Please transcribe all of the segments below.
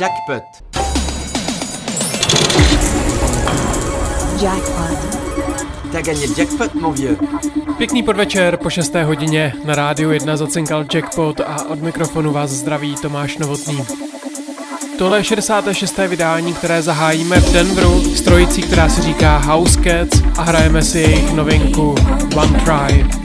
Jackpot. Jackpot. Gagné le jackpot, mon vieux. Pěkný podvečer po 6. hodině na rádiu 1 zacinkal Jackpot a od mikrofonu vás zdraví Tomáš Novotný. Tohle je 66. vydání, které zahájíme v Denveru s trojicí, která se říká House Cats a hrajeme si jejich novinku One Try.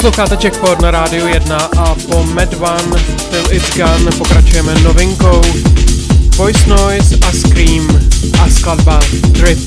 Posloucháte Jackpot na rádiu 1 a po Med One Till It's Gone pokračujeme novinkou Voice Noise a Scream a skladba Drip.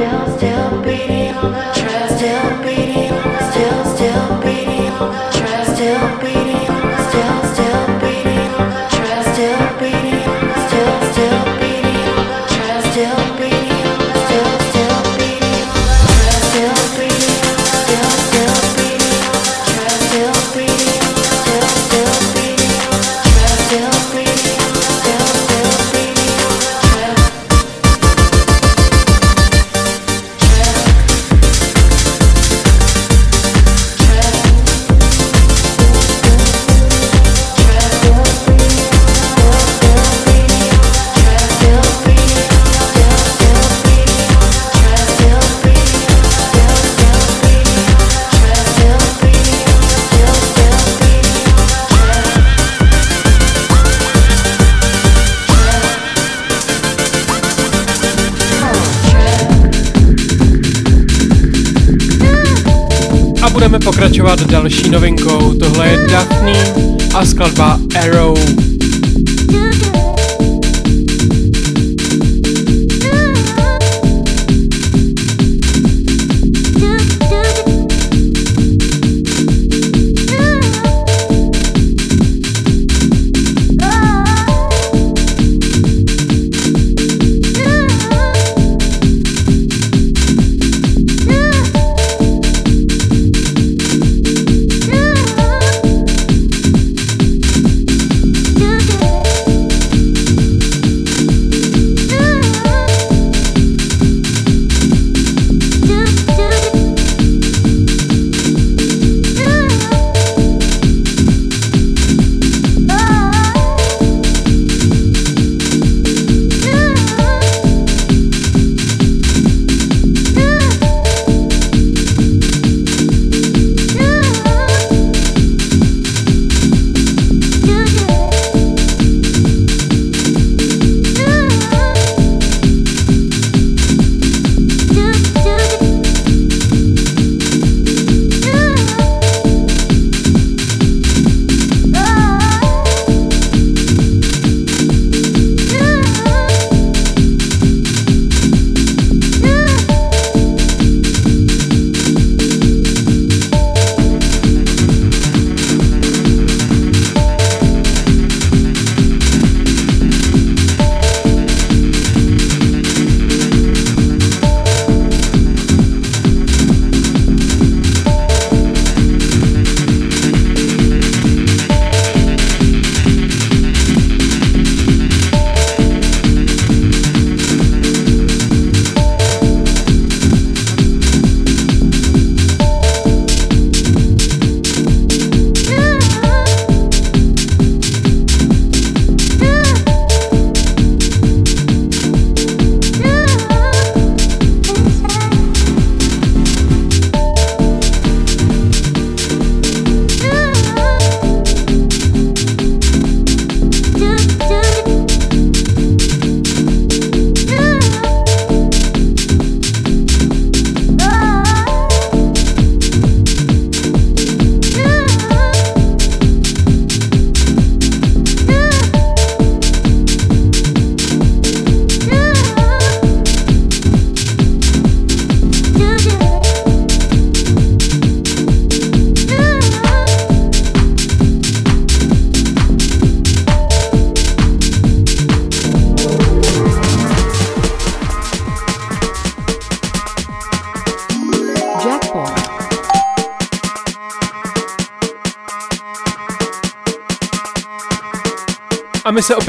still, still.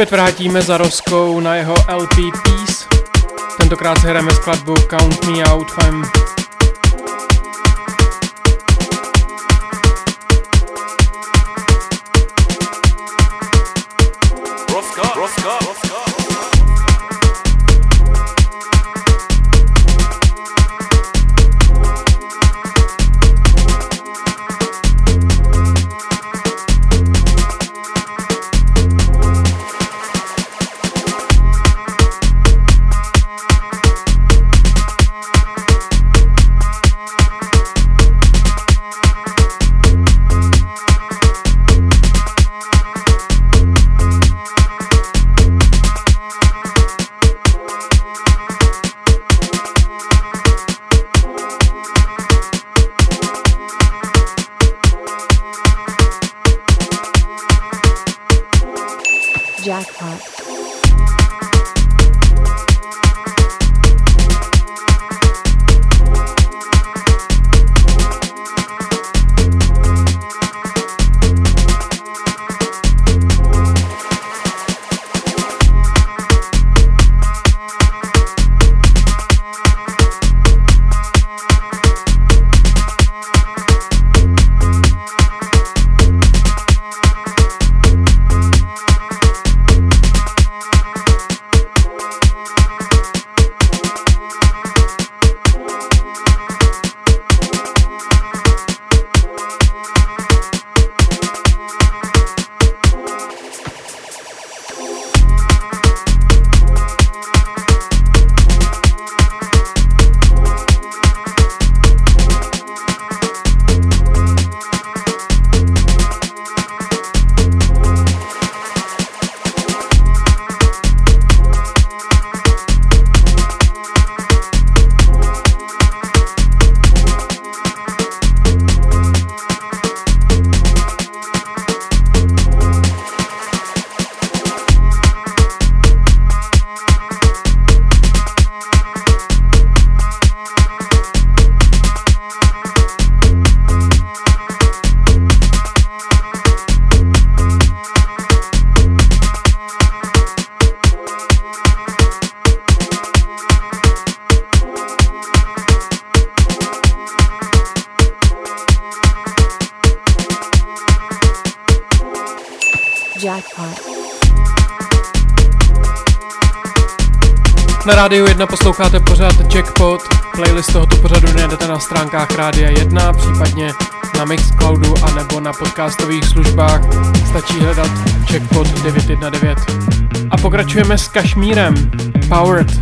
Opět vrátíme za Roskou na jeho LP Peace. Tentokrát hrajeme skladbu Count Me Out Fem. Na stránkách Rádia 1, případně na Mixcloudu a nebo na podcastových službách. Stačí hledat Jackpot 919. A pokračujeme s Kašmírem. Powered.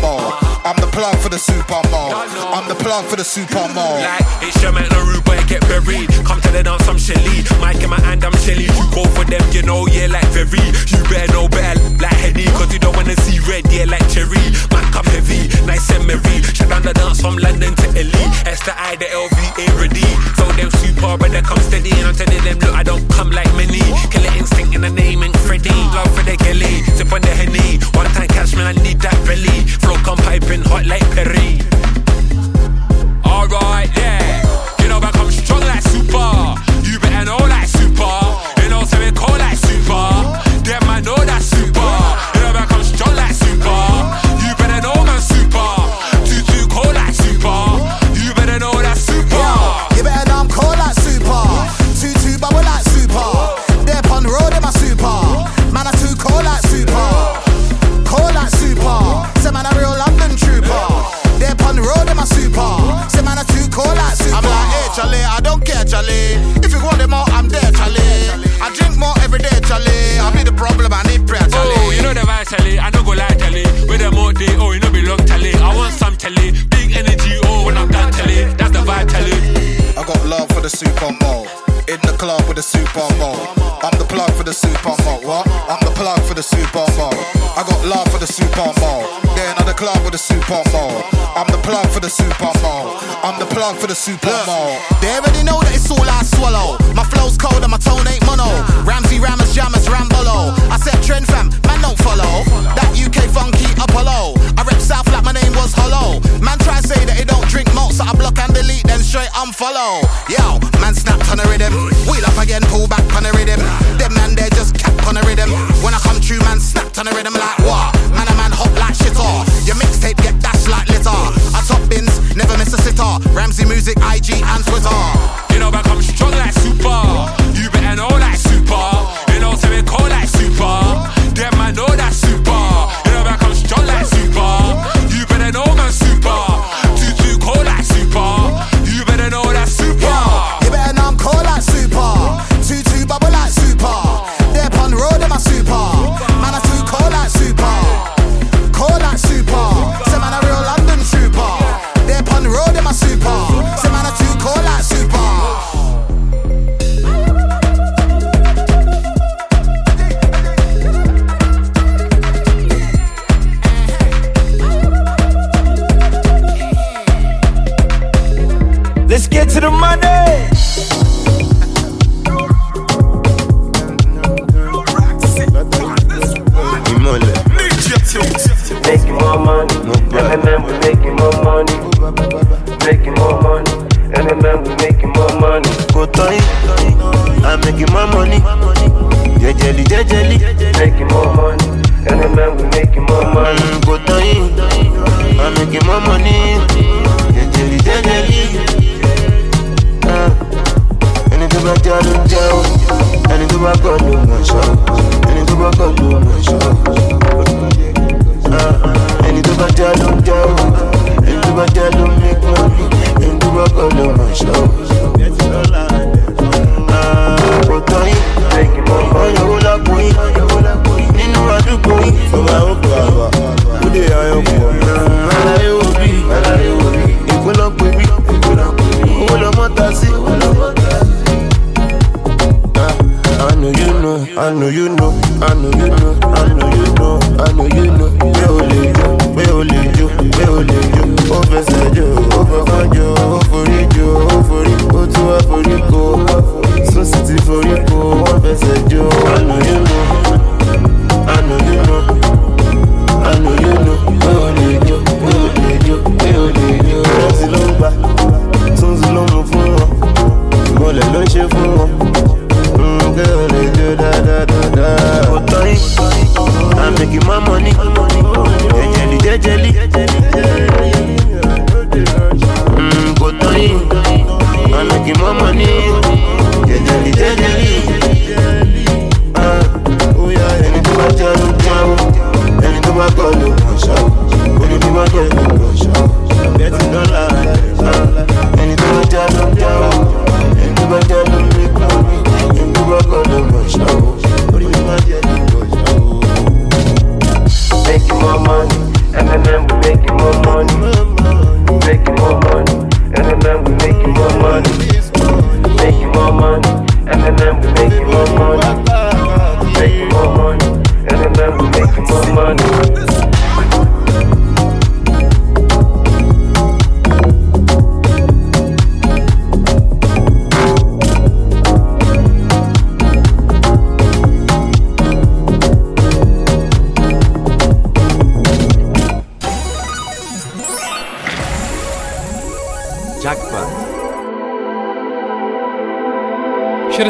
ball. I'm the plug for the super mode. I'm the plug for the super mode. Like, it's your man, Naru, boy, get buried. Come to the dance, I'm Shelly. Mike in my hand, I'm Shelly. You go for them, you know, yeah, like very. You better know better, like Henny. Cause you don't wanna see red, yeah, like cherry. Man, come heavy, nice and merry. Shut down the dance from London to LE. S the I, the LV ain't ready. So them super, but they come steady. And I'm telling them, look, I don't come like many. Killer instinct in the name ain't Freddy. Love for the Kelly, sip on the Henny. One time catch me, I need that belly. Flow come piping hot like Perry. Alright, yeah. You know, I come strong like super. Know the vibe, Charlie. I know go like Charlie. With them all day, oh, you know belong Charlie. I want some Charlie. Big energy, oh, when I'm done Charlie. That's the vibe, Charlie. I got love for the super mode. In the club with the super mode. I'm the plug for the super mode. What? I'm the plug for the super mode. I got love for the super mode. Then at the club with the super mode. I'm the plug for the super mode. I'm the plug for the super mode. They already know that it's all I swallow. My flow's cold and my tone ain't mono. Ramsey Rammers Jammers Rambolo. I said trend fam, man don't follow. That UK funky Apollo. I rep South like my name was Hollow. Man try say that he don't drink malt, so I block and delete, then straight unfollow. Yo, man snapped on the rhythm. Wheel up again, pull back on the rhythm. Them man they just cap on the rhythm. When I come true, man snapped on the rhythm like what? Man a man hot like shit off. Your mixtape get dashed like litter. I top bins, never miss a sitter. Ramsey Music, IG and Twitter. You know, I come strong like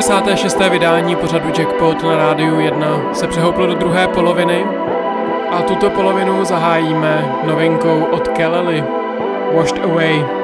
66. vydání pořadu Jackpot na rádiu 1 se přehouplo do druhé poloviny a tuto polovinu zahájíme novinkou od Kelly, Washed Away.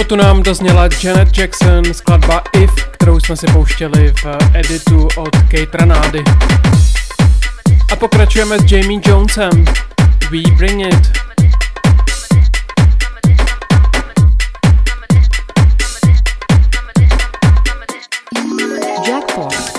spotu nám dozněla Janet Jackson, skladba If, kterou jsme si pouštěli v eh, editu od Kate Ranády. A pokračujeme s Jamie Jonesem, We Bring It. Jackpot.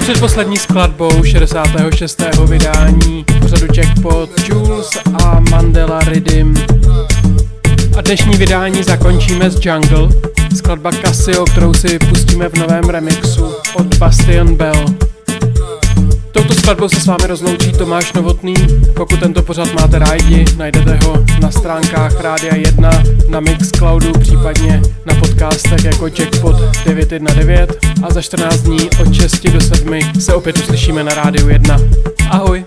Předposlední skladbou 66. vydání pořadu Jackpot Jules a Mandela Rhythm. A dnešní vydání zakončíme s Jungle, skladba Casio, kterou si pustíme v novém remixu od Bastion Bell. Skladbou se s vámi rozloučí Tomáš Novotný. Pokud tento pořad máte rádi, najdete ho na stránkách Rádia 1, na Mixcloudu, případně na podcastech jako Jackpot 919 a za 14 dní od 6 do 7 se opět uslyšíme na Rádiu 1. Ahoj!